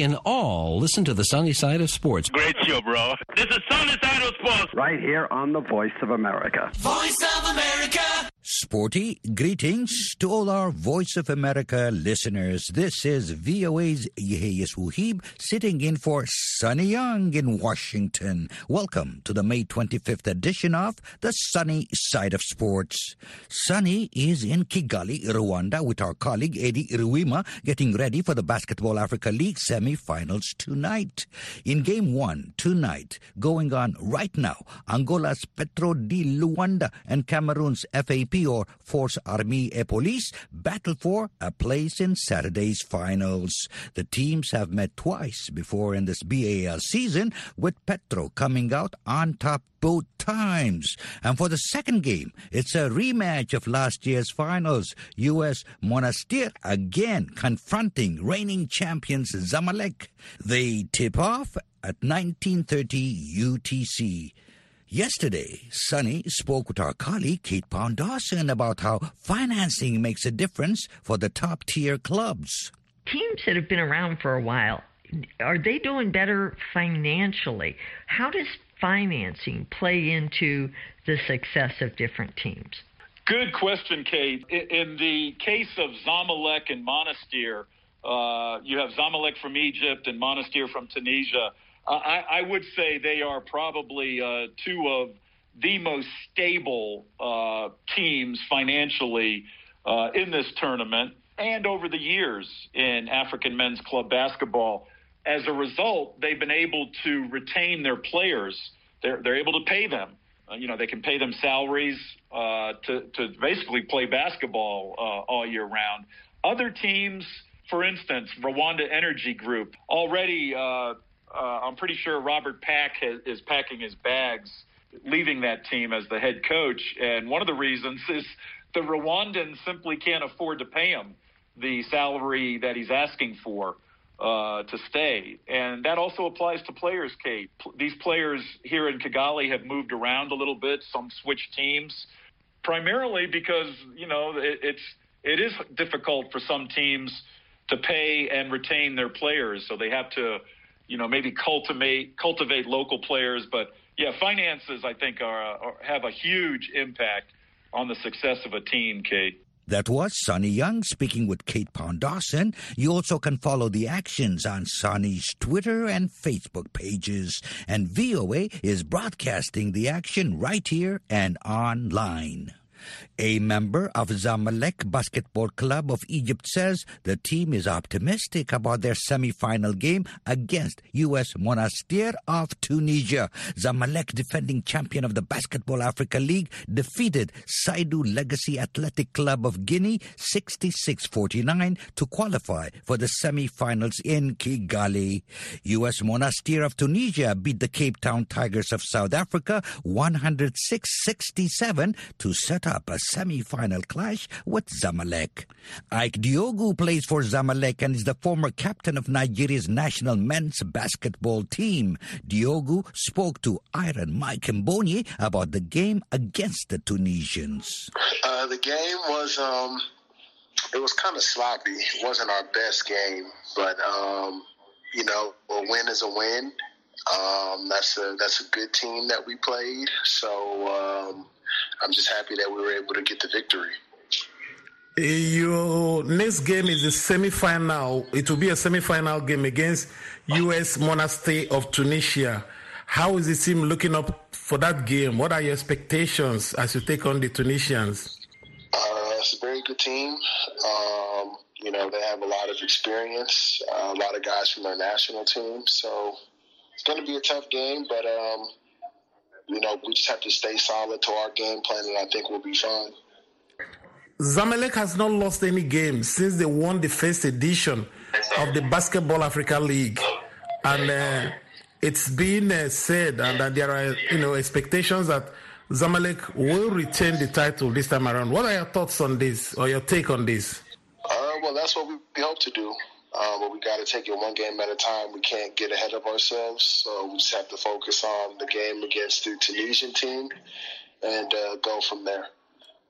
can all listen to the sunny side of sports. Great show, bro. This is Sunny Side of Sports. Right here on the Voice of America. Voice of America. Sporty greetings to all our Voice of America listeners. This is VOA's Yeheyes Wuhib sitting in for Sunny Young in Washington. Welcome to the May 25th edition of the Sunny Side of Sports. Sunny is in Kigali, Rwanda with our colleague Eddie Rwema getting ready for the Basketball Africa League semi-finals tonight. In game one tonight, going on right now, Angola's Petro de Luanda and Cameroon's FAP or Force Armée et Police battle for a place in Saturday's finals. The teams have met twice before in this BAL season, with Petro coming out on top both times. And for the second game, it's a rematch of last year's finals. U.S. Monastir again confronting reigning champions Zamalek. They tip off at 1930 UTC. Yesterday, Sunny spoke with our colleague Kate Pound Dawson about how financing makes a difference for the top tier clubs. Teams that have been around for a while, are they doing better financially? How does financing play into the success of different teams? Good question, Kate. In the case of Zamalek and Monastir, uh, you have Zamalek from Egypt and Monastir from Tunisia. I, I would say they are probably uh, two of the most stable uh, teams financially uh, in this tournament and over the years in African men's club basketball. As a result, they've been able to retain their players. They're, they're able to pay them. Uh, you know, they can pay them salaries uh, to, to basically play basketball all year round. Other teams, for instance, Rwanda Energy Group, already uh, I'm pretty sure Robert Pack has, is packing his bags, leaving that team as the head coach. And one of the reasons is the Rwandans simply can't afford to pay him the salary that he's asking for uh, to stay. And that also applies to players, Kate. P- these players here in Kigali have moved around a little bit. Some switched teams, primarily because you know it, it's it is difficult for some teams to pay and retain their players, so they have to you know, maybe cultivate cultivate local players. But yeah, finances I think are, are have a huge impact on the success of a team. Kate. That was Sunny Young speaking with Kate Pound Dawson. You also can follow the actions on Sunny's Twitter and Facebook pages. And VOA is broadcasting the action right here and online. A member of Zamalek Basketball Club of Egypt says the team is optimistic about their semi-final game against U.S. Monastir of Tunisia. Zamalek, defending champion of the Basketball Africa League, defeated Seydou Legacy Athletic Club of Guinea 66-49 to qualify for the semi-finals in Kigali. U.S. Monastir of Tunisia beat the Cape Town Tigers of South Africa 106-67 to set up a semi-final clash with Zamalek. Ike Diogu plays for Zamalek and is the former captain of Nigeria's national men's basketball team. Diogu spoke to Iron Mike Mbonye about the game against the Tunisians. Uh, the game was um, it was kind of sloppy. It wasn't our best game, but um, you know, a win is a win. Um, that's a that's a good team that we played. So um, I'm just happy that we were able to get the victory. Your next game is the semi-final. It will be a semi-final game against U.S. Monastir of Tunisia. How is the team looking up for that game? What are your expectations as you take on the Tunisians? Uh, it's a very good team. Um, you know, they have a lot of experience, uh, a lot of guys from their national team. So it's going to be a tough game, but um, you know, we just have to stay solid to our game plan, and I think we'll be fine. Zamalek has not lost any game since they won the first edition of the Basketball Africa League, and uh, it's been uh, said that there are you know expectations that Zamalek will retain the title this time around. What are your thoughts on this, or your take on this? Uh, well, that's what we hope to do. Um, but we got to take it one game at a time. We can't get ahead of ourselves. So we just have to focus on the game against the Tunisian team and uh, go from there.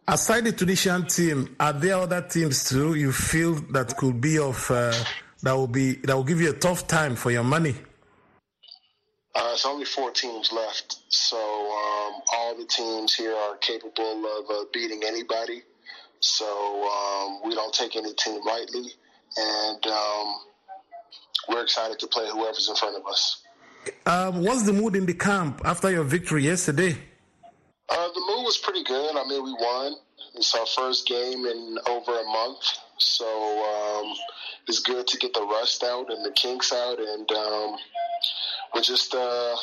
Aside the Tunisian team, are there other teams too you feel that could be of uh, that will be that will give you a tough time for your money? Uh, it's only four teams left, so um, all the teams here are capable of uh, beating anybody. So um, we don't take any team lightly, and um, we're excited to play whoever's in front of us. Um, what's the mood in the camp after your victory yesterday? Uh, the mood was pretty good. I mean, we won. It's our first game in over a month, so um, it's good to get the rust out and the kinks out, and um, we're just uh,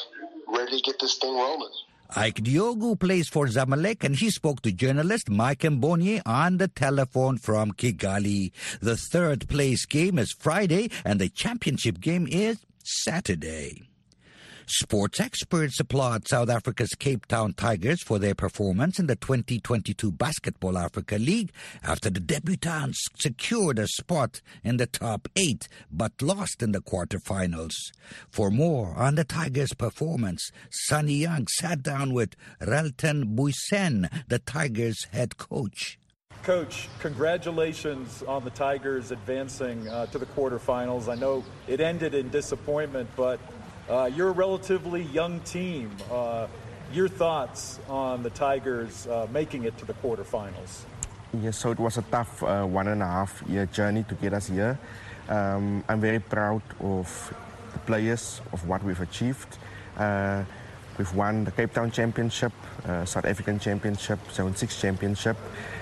ready to get this thing rolling. Ike Diogu plays for Zamalek and he spoke to journalist Mike Mbonye on the telephone from Kigali. The third place game is Friday and the championship game is Saturday. Sports experts applaud South Africa's Cape Town Tigers for their performance in the 2022 Basketball Africa League after the debutants secured a spot in the top eight but lost in the quarterfinals. For more on the Tigers' performance, Sunny Young sat down with Relton Booysen, the Tigers' head coach. Coach, congratulations on the Tigers advancing uh, to the quarterfinals. I know it ended in disappointment, but uh, you're a relatively young team. Uh, your thoughts on the Tigers uh, making it to the quarterfinals? Yes, so it was a tough uh, one and a half year journey to get us here. Um, I'm very proud of the players, of what we've achieved. Uh, we've won the Cape Town Championship, uh, South African Championship, Zone 6 Championship,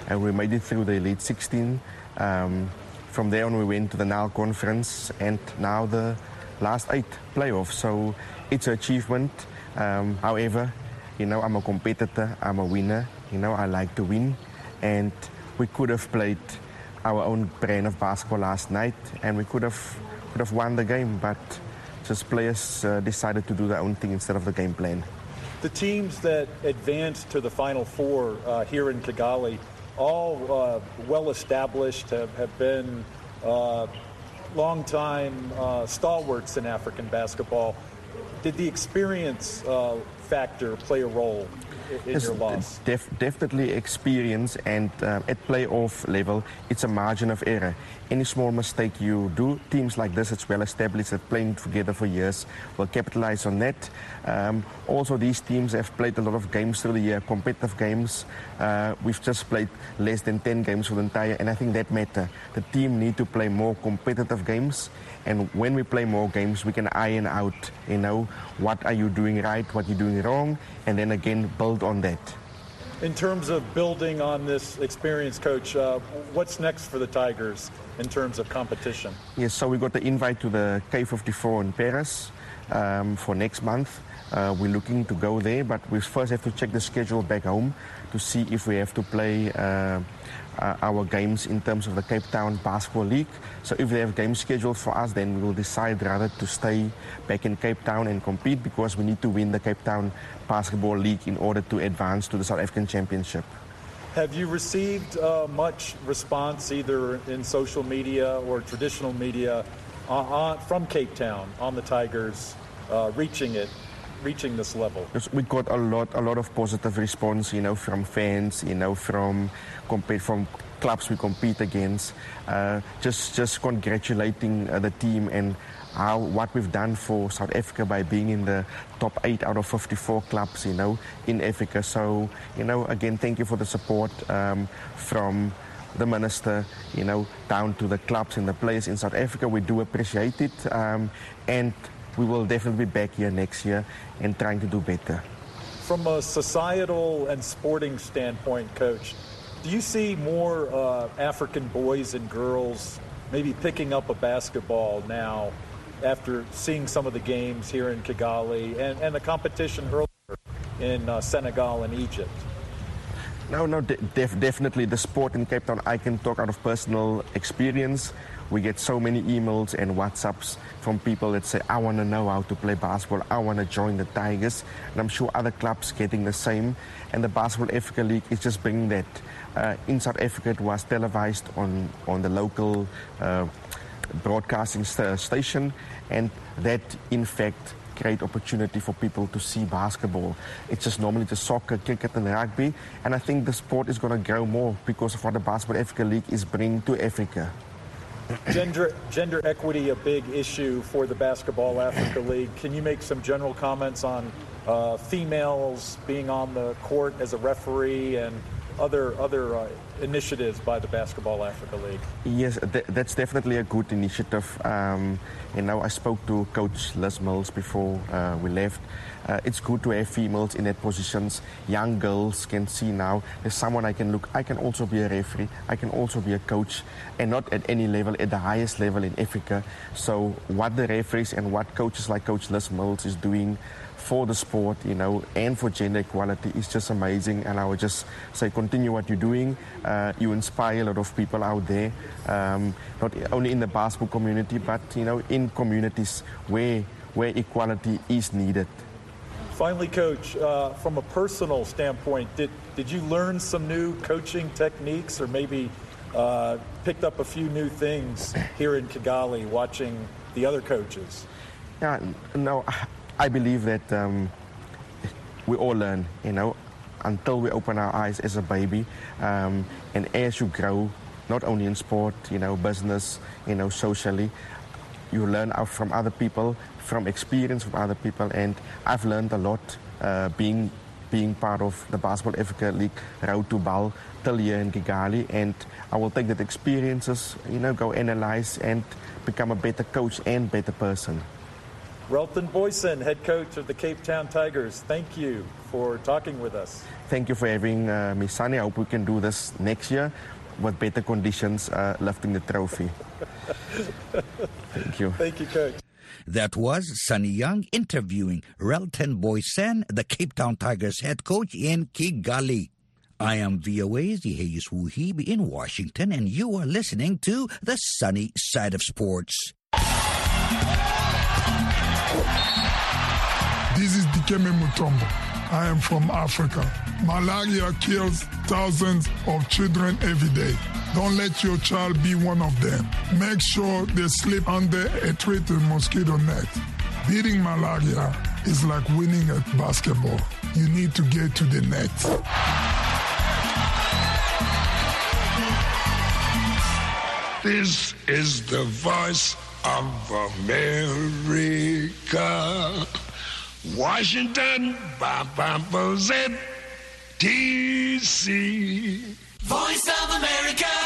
and we made it through the Elite 16. Um, from there on, we went to the Nile Conference, and now the last eight playoffs. So it's an achievement. Um, however, you know, I'm a competitor, I'm a winner. You know, I like to win. And we could have played our own brand of basketball last night and we could have, could have won the game, but just players uh, decided to do their own thing instead of the game plan. The teams that advanced to the Final Four uh, here in Kigali, all uh, well established, have, have been uh, long-time uh, stalwarts in African basketball. Did the experience uh, factor play a role in Yes, your loss? def- definitely experience and uh, at playoff level, it's a margin of error. Any small mistake you do, teams like this, it's well established, that playing together for years, will capitalize on that. Um, also, these teams have played a lot of games through the year, competitive games. Uh, we've just played less than 10 games for the entire, and I think that matter. The team need to play more competitive games, and when we play more games, we can iron out, you know, what are you doing right, what you're doing wrong, and then again build on that. In terms of building on this experience, Coach, uh, what's next for the Tigers in terms of competition? Yes, so we got the invite to the Quai 54 in Paris um, for next month. Uh, we're looking to go there, but we first have to check the schedule back home to see if we have to play uh, uh, our games in terms of the Cape Town Basketball League. So if they have games scheduled for us, then we will decide rather to stay back in Cape Town and compete because we need to win the Cape Town Basketball League in order to advance to the South African Championship. Have you received uh, much response either in social media or traditional media uh, on, from Cape Town on the Tigers uh, reaching it, reaching this level? We got a lot, a lot of positive response, you know, from fans, you know, from from clubs we compete against, uh, just just congratulating uh, the team and how what we've done for South Africa by being in the top eight out of 54 clubs, you know, in Africa. So, you know, again, thank you for the support um, from the minister, you know, down to the clubs and the players in South Africa. We do appreciate it, um, and we will definitely be back here next year and trying to do better. From a societal and sporting standpoint, Coach, do you see more uh, African boys and girls maybe picking up a basketball now after seeing some of the games here in Kigali and, and the competition earlier in uh, Senegal and Egypt? No, no, de- def- definitely the sport in Cape Town. I can talk out of personal experience. We get so many emails and WhatsApps from people that say, I want to know how to play basketball. I want to join the Tigers. And I'm sure other clubs getting the same. And the Basketball Africa League is just bringing that. Uh, in South Africa, it was televised on, on the local uh, broadcasting st- station. And that, in fact, great opportunity for people to see basketball. It's just normally just soccer, cricket, and rugby. And I think the sport is going to grow more because of what the Basketball Africa League is bringing to Africa. Gender gender equity a big issue for the Basketball Africa League. Can you make some general comments on uh, females being on the court as a referee and other other uh, initiatives by the Basketball Africa League? Yes, th- that's definitely a good initiative. Um, and now I spoke to Coach Liz Mills before uh, we left. Uh, it's good to have females in that positions. Young girls can see now there's someone I can look. I can also be a referee. I can also be a coach, and not at any level, at the highest level in Africa. So what the referees and what coaches like Coach Liz Mills is doing for the sport, you know, and for gender equality is just amazing. And I would just say, continue what you're doing. Uh, you inspire a lot of people out there, um, not only in the basketball community, but you know, in communities where where equality is needed. Finally, Coach, uh, from a personal standpoint, did, did you learn some new coaching techniques or maybe uh, picked up a few new things here in Kigali watching the other coaches? Yeah, no, I believe that um, we all learn, you know, until we open our eyes as a baby. Um, and as you grow, not only in sport, you know, business, you know, socially, you learn from other people, from experience from other people, and I've learned a lot uh, being being part of the Basketball Africa League Road to BAL till in Kigali, and I will take that experiences, you know, go analyze and become a better coach and better person. Relton Booysen, head coach of the Cape Town Tigers, thank you for talking with us. Thank you for having uh, me, Sunny. I hope we can do this next year with better conditions, uh, lifting the trophy. Thank you. Thank you, coach. That was Sunny Young interviewing Relton Booysen, the Cape Town Tigers head coach in Kigali. I am VOA's Yeheyes Wuhib in Washington, and you are listening to The Sunny Side of Sports. Mutombo. I am from Africa. Malaria kills thousands of children every day. Don't let your child be one of them. Make sure they sleep under a treated mosquito net. Beating malaria is like winning at basketball. You need to get to the net. This is the voice of America. Washington, Baba Z, DC. Voice of America.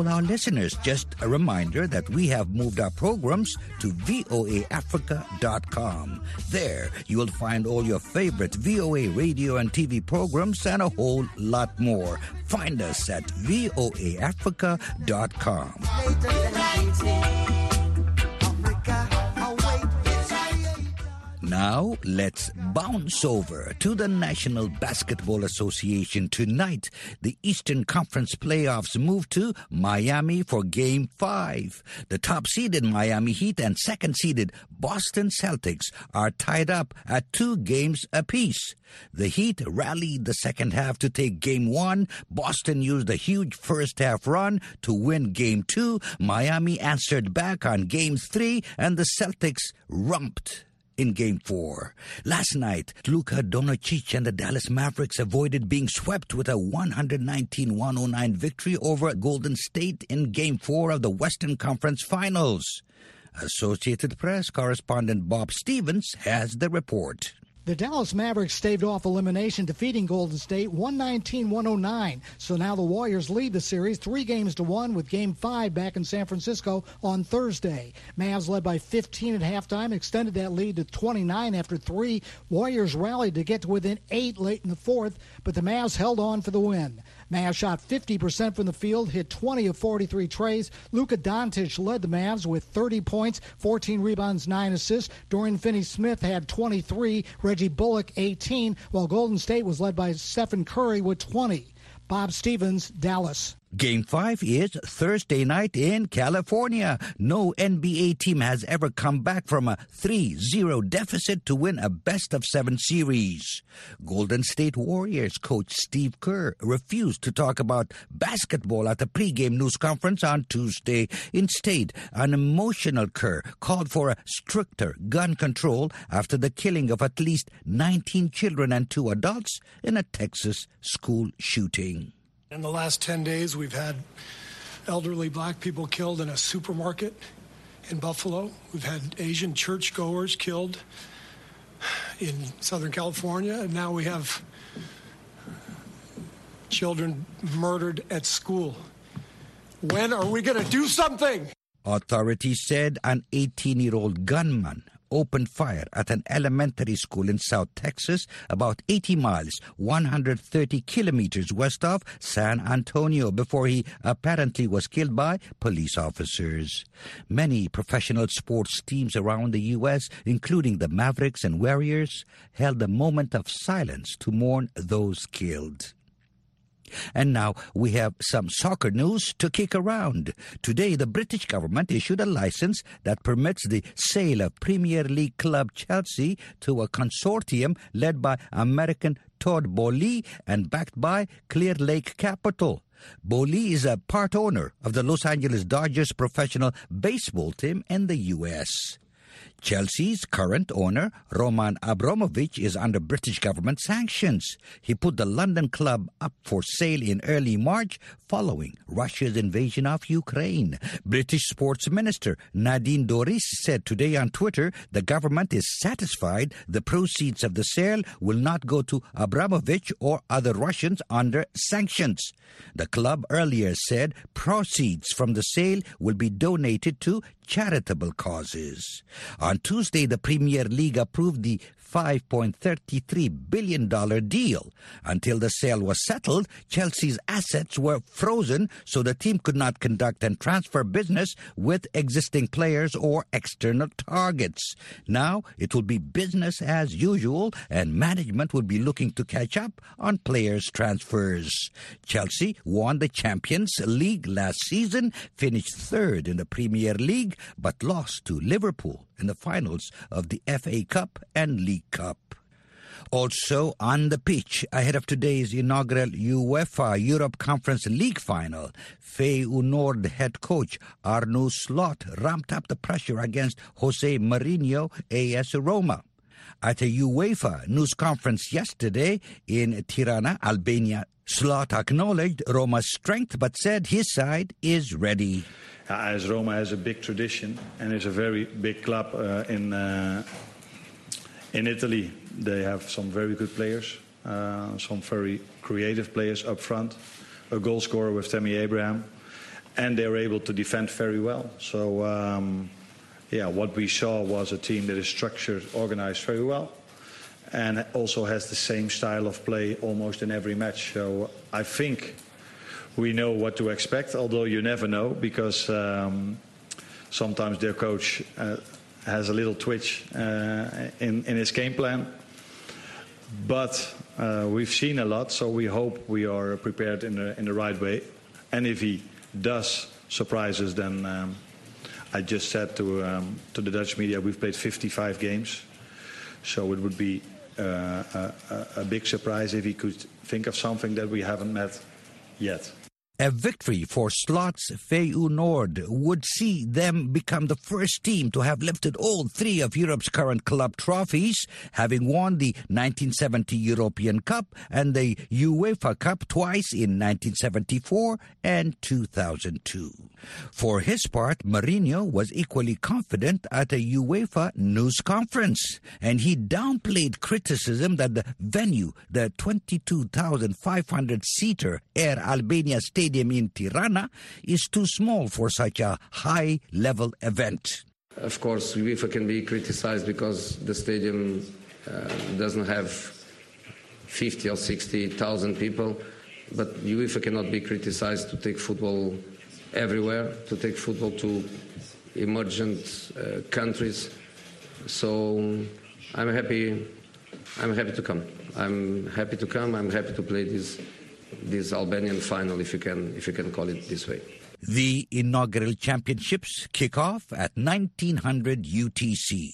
All our listeners, just a reminder that we have moved our programs to voaafrica.com. There, you will find all your favorite VOA radio and TV programs and a whole lot more. Find us at voaafrica.com. Now, let's bounce over to the National Basketball Association tonight. The Eastern Conference playoffs move to Miami for Game 5. The top seeded Miami Heat and second seeded Boston Celtics are tied up at two games apiece. The Heat rallied the second half to take Game 1. Boston used a huge first half run to win Game 2. Miami answered back on Game 3, and the Celtics romped in Game 4. Last night, Luka Doncic and the Dallas Mavericks avoided being swept with a 119-109 victory over Golden State in Game 4 of the Western Conference Finals. Associated Press correspondent Bob Stevens has the report. The Dallas Mavericks staved off elimination, defeating Golden State 119 109. So now the Warriors lead the series three games to one with game five back in San Francisco on Thursday. Mavs led by 15 at halftime, extended that lead to 29 after three. Warriors rallied to get to within eight late in the fourth, but the Mavs held on for the win. Mavs shot 50% from the field, hit 20 of 43 trays. Luka Doncic led the Mavs with 30 points, 14 rebounds, 9 assists. Dorian Finney-Smith had 23, Reggie Bullock 18, while Golden State was led by Stephen Curry with 20. Bob Stevens, Dallas. Game 5 is Thursday night in California. No NBA team has ever come back from a 3-0 deficit to win a best of 7 series. Golden State Warriors coach Steve Kerr refused to talk about basketball at the pregame news conference on Tuesday. Instead, an emotional Kerr called for a stricter gun control after the killing of at least 19 children and 2 adults in a Texas school shooting. In the last 10 days, we've had elderly black people killed in a supermarket in Buffalo. We've had Asian churchgoers killed in Southern California. And now we have children murdered at school. When are we going to do something? Authorities said an 18 year old gunman opened fire at an elementary school in South Texas, about 80 miles, 130 kilometers west of San Antonio, before he apparently was killed by police officers. Many professional sports teams around the U.S., including the Mavericks and Warriors, held a moment of silence to mourn those killed. And now we have some soccer news to kick around. Today, the British government issued a license that permits the sale of Premier League club Chelsea to a consortium led by American Todd Boehly and backed by Clearlake Capital. Boehly is a part owner of the Los Angeles Dodgers professional baseball team in the U.S. Chelsea's current owner, Roman Abramovich, is under British government sanctions. He put the London club up for sale in early March following Russia's invasion of Ukraine. British Sports Minister Nadine Dorries said today on Twitter the government is satisfied the proceeds of the sale will not go to Abramovich or other Russians under sanctions. The club earlier said proceeds from the sale will be donated to charitable causes. Tuesday, the Premier League approved the $5.33 billion deal. Until the sale was settled, Chelsea's assets were frozen so the team could not conduct and transfer business with existing players or external targets. Now it will be business as usual and management will be looking to catch up on players' transfers. Chelsea won the Champions League last season, finished third in the Premier League, but lost to Liverpool in the finals of the FA Cup and League Cup. Also on the pitch ahead of today's inaugural UEFA Europa Conference League final, Feyenoord head coach Arne Slot ramped up the pressure against Jose Mourinho AS Roma. At a UEFA news conference yesterday in Tirana, Albania, Slot acknowledged Roma's strength but said his side is ready. As Roma has a big tradition and is a very big club uh, in uh, in Italy. They have some very good players, uh, some very creative players up front, a goal scorer with Tammy Abraham, and they're able to defend very well. So, um, yeah, what we saw was a team that is structured, organized very well, and also has the same style of play almost in every match. So, I think we know what to expect, although you never know because um, sometimes their coach uh, has a little twitch uh, in, in his game plan. But uh, we've seen a lot, so we hope we are prepared in the, in the right way. And if he does surprise us, then um, I just said to, um, to the Dutch media, we've played 55 games. So it would be Uh, a, a, big surprise if he could think of something that we haven't met yet. A victory for Slots Feyenoord would see them become the first team to have lifted all three of Europe's current club trophies, having won the 1970 European Cup and the UEFA Cup twice in 1974 and 2002. For his part, Mourinho was equally confident at a UEFA news conference, and he downplayed criticism that the venue, the 22,500 seater Air Albania Stadium in Tirana, is too small for such a high level event. Of course, UEFA can be criticized because the stadium uh, doesn't have 50 or 60,000 people, but UEFA cannot be criticized to take football everywhere, to take football to emergent uh, countries. So I'm happy. I'm happy to come. I'm happy to come. I'm happy to play this this Albanian final, if you can if you can call it this way. The inaugural championships kick off at 1900 UTC.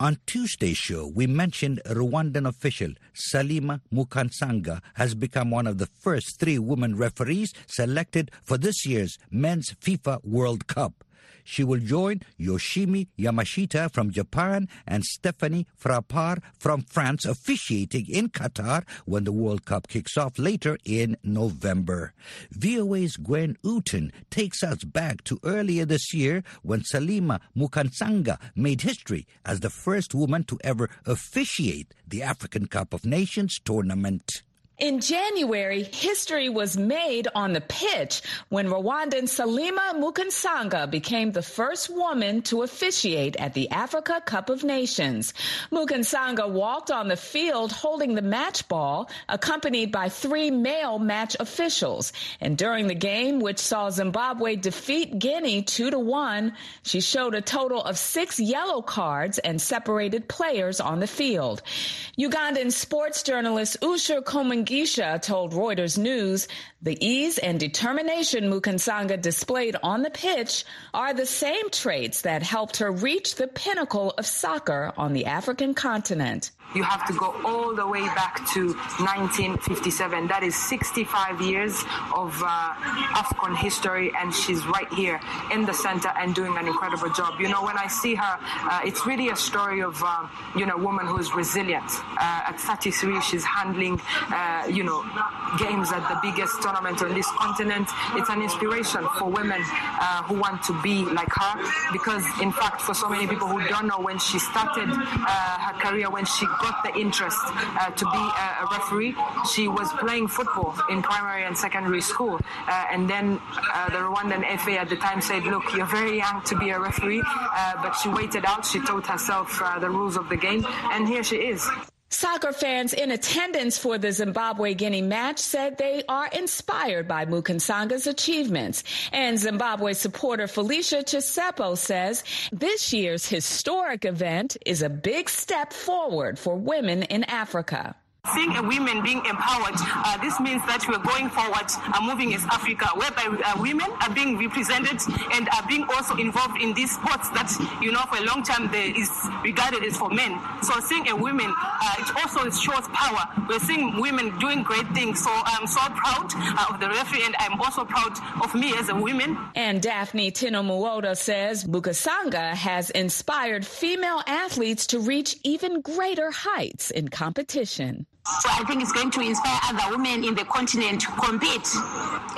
On Tuesday's show, we mentioned Rwandan official Salima Mukansanga has become one of the first three women referees selected for this year's Men's FIFA World Cup. She will join Yoshimi Yamashita from Japan and Stephanie Frappart from France officiating in Qatar when the World Cup kicks off later in November. VOA's Gwen Outen takes us back to earlier this year when Salima Mukansanga made history as the first woman to ever officiate the African Cup of Nations tournament. In January, history was made on the pitch when Rwandan Salima Mukansanga became the first woman to officiate at the Africa Cup of Nations. Mukansanga walked on the field holding the match ball, accompanied by three male match officials. And during the game, which saw Zimbabwe defeat Guinea 2 to 1, she showed a total of six yellow cards and separated players on the field. Ugandan sports journalist Usher Komang Gisha told Reuters News the ease and determination Mukansanga displayed on the pitch are the same traits that helped her reach the pinnacle of soccer on the African continent. You have to go all the way back to 1957. That is 65 years of uh, AFCON history, and she's right here in the center and doing an incredible job. You know, when I see her, uh, it's really a story of, um, you know, a woman who's resilient. Uh, at 33, she's handling, uh, you know, games at the biggest tournament on this continent. It's an inspiration for women uh, who want to be like her, because, in fact, for so many people who don't know, when she started uh, her career, when she got the interest to be a, a referee, she was playing football in primary and secondary school. Uh, and then uh, the Rwandan FA at the time said, look, you're very young to be a referee. Uh, but she waited out. She taught herself uh, the rules of the game. And here she is. Soccer fans in attendance for the Zimbabwe Guinea match said they are inspired by Mukansanga's achievements. And Zimbabwe supporter Felicia Chisepo says this year's historic event is a big step forward for women in Africa. Seeing a women being empowered, uh, this means that we're going forward, uh, moving as Africa, whereby uh, women are being represented and are being also involved in these sports that, you know, for a long time they is regarded as for men. So seeing a woman, uh, it also shows power. We're seeing women doing great things. So I'm so proud uh, of the referee and I'm also proud of me as a woman. And Daphne Tinomuoda says Mukasanga has inspired female athletes to reach even greater heights in competition. So I think it's going to inspire other women in the continent to compete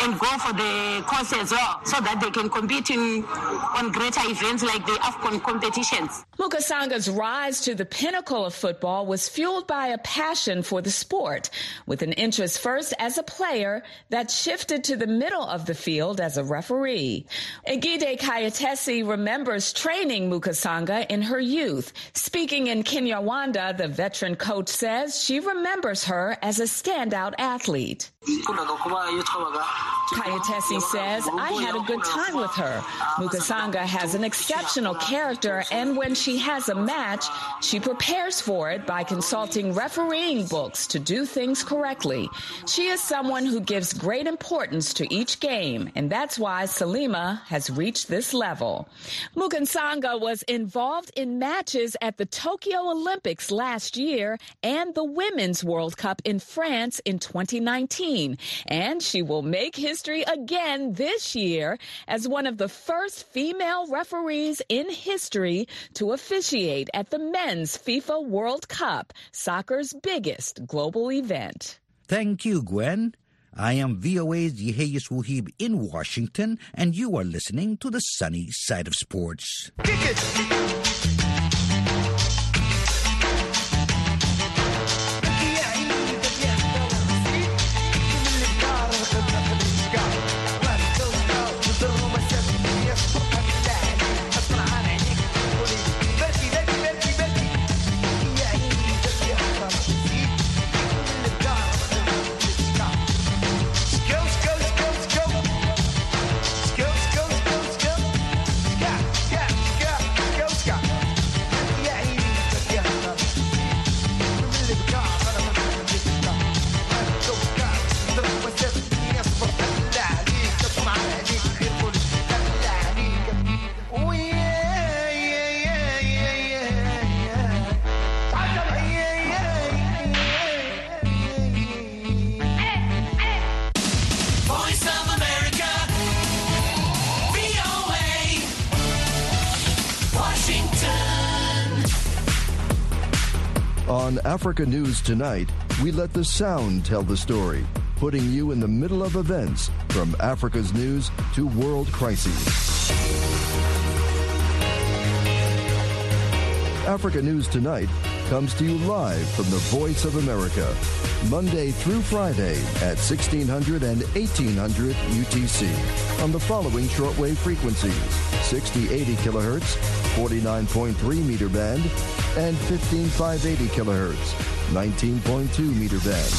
and go for the course as well, so that they can compete in on greater events like the AFCON competitions. Mukasanga's rise to the pinnacle of football was fueled by a passion for the sport, with an interest first as a player that shifted to the middle of the field as a referee. Egide Kayatesi remembers training Mukasanga in her youth. Speaking in Kinyarwanda, the veteran coach says she remembers remembers her as a standout athlete. Kayatesi says, I had a good time with her. Mukasanga has an exceptional character, and when she has a match, she prepares for it by consulting refereeing books to do things correctly. She is someone who gives great importance to each game, and that's why Salima has reached this level. Mukasanga was involved in matches at the Tokyo Olympics last year and the Women's World Cup in France in 2019, and she will make history history again this year as one of the first female referees in history to officiate at the men's FIFA World Cup, soccer's biggest global event. Thank you, Gwen. I am VOA's Yeheyes Wuhib in Washington, and you are listening to the sunny side of sports. Africa News Tonight, we let the sound tell the story, putting you in the middle of events from Africa's news to world crises. Africa News Tonight comes to you live from the Voice of America, Monday through Friday at 1600 and 1800 UTC on the following shortwave frequencies 6080 kilohertz, 49.3 meter band, and 15580 kilohertz, 19.2 meter band.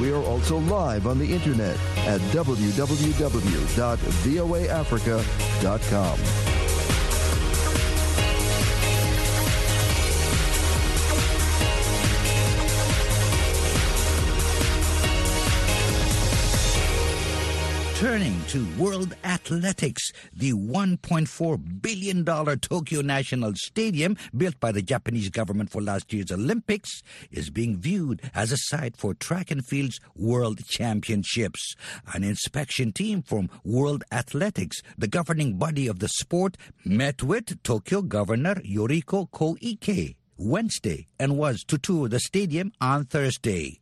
We are also live on the internet at www.voaafrica.com. Turning to World Athletics, the $1.4 billion Tokyo National Stadium, built by the Japanese government for last year's Olympics, is being viewed as a site for track and field's World Championships. An inspection team from World Athletics, the governing body of the sport, met with Tokyo Governor Yoriko Koike Wednesday and was to tour the stadium on Thursday.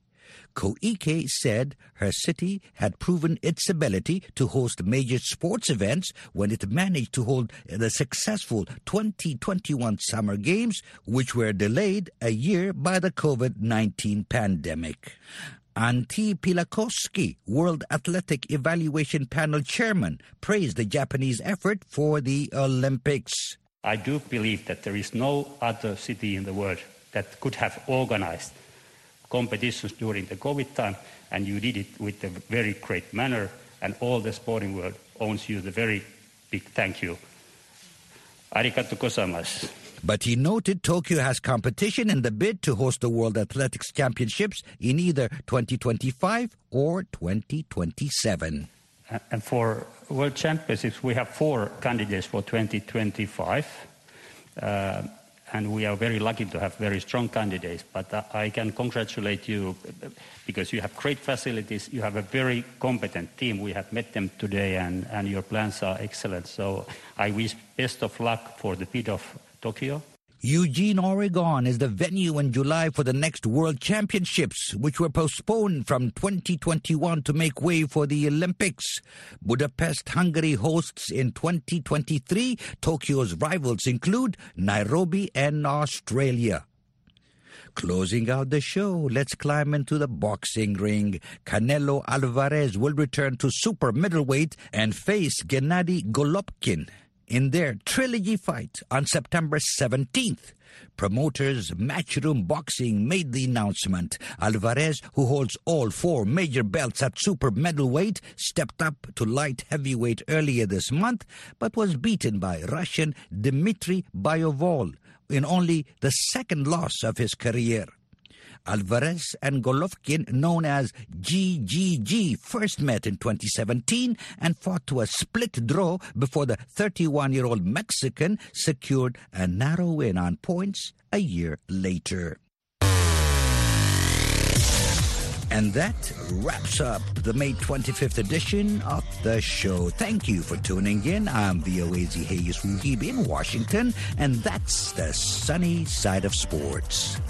Koike said her city had proven its ability to host major sports events when it managed to hold the successful 2021 Summer Games, which were delayed a year by the COVID 19 pandemic. Antti Pihlakoski, World Athletic Evaluation Panel Chairman, praised the Japanese effort for the Olympics. I do believe that there is no other city in the world that could have organized competitions during the COVID time, and you did it with a very great manner, and all the sporting world owes you the very big thank you. Arigato gozaimasu. But he noted Tokyo has competition in the bid to host the World Athletics Championships in either 2025 or 2027. Uh, And for World Championships, we have four candidates for 2025. Uh, and we are very lucky to have very strong candidates. But uh, I can congratulate you uh, because you have great facilities. You have a very competent team. We have met them today, and, and your plans are excellent. So I wish best of luck for the bid of Tokyo. Eugene, Oregon is the venue in July for the next World Championships, which were postponed from 2021 to make way for the Olympics. Budapest, Hungary hosts in 2023. Tokyo's rivals include Nairobi and Australia. Closing out the show, let's climb into the boxing ring. Canelo Alvarez will return to super middleweight and face Gennady Golovkin in their trilogy fight on September 17th. Promoters Matchroom Boxing made the announcement. Alvarez, who holds all four major belts at super middleweight, stepped up to light heavyweight earlier this month, but was beaten by Russian Dmitry Bivol in only the second loss of his career. Alvarez and Golovkin, known as GGG, first met in 2017 and fought to a split draw before the 31 year old Mexican secured a narrow win on points a year later. And that wraps up the May 25th edition of the show. Thank you for tuning in. I'm VOA's Hayes Wuhib in Washington, and that's the sunny side of sports.